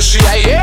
Cause she ain't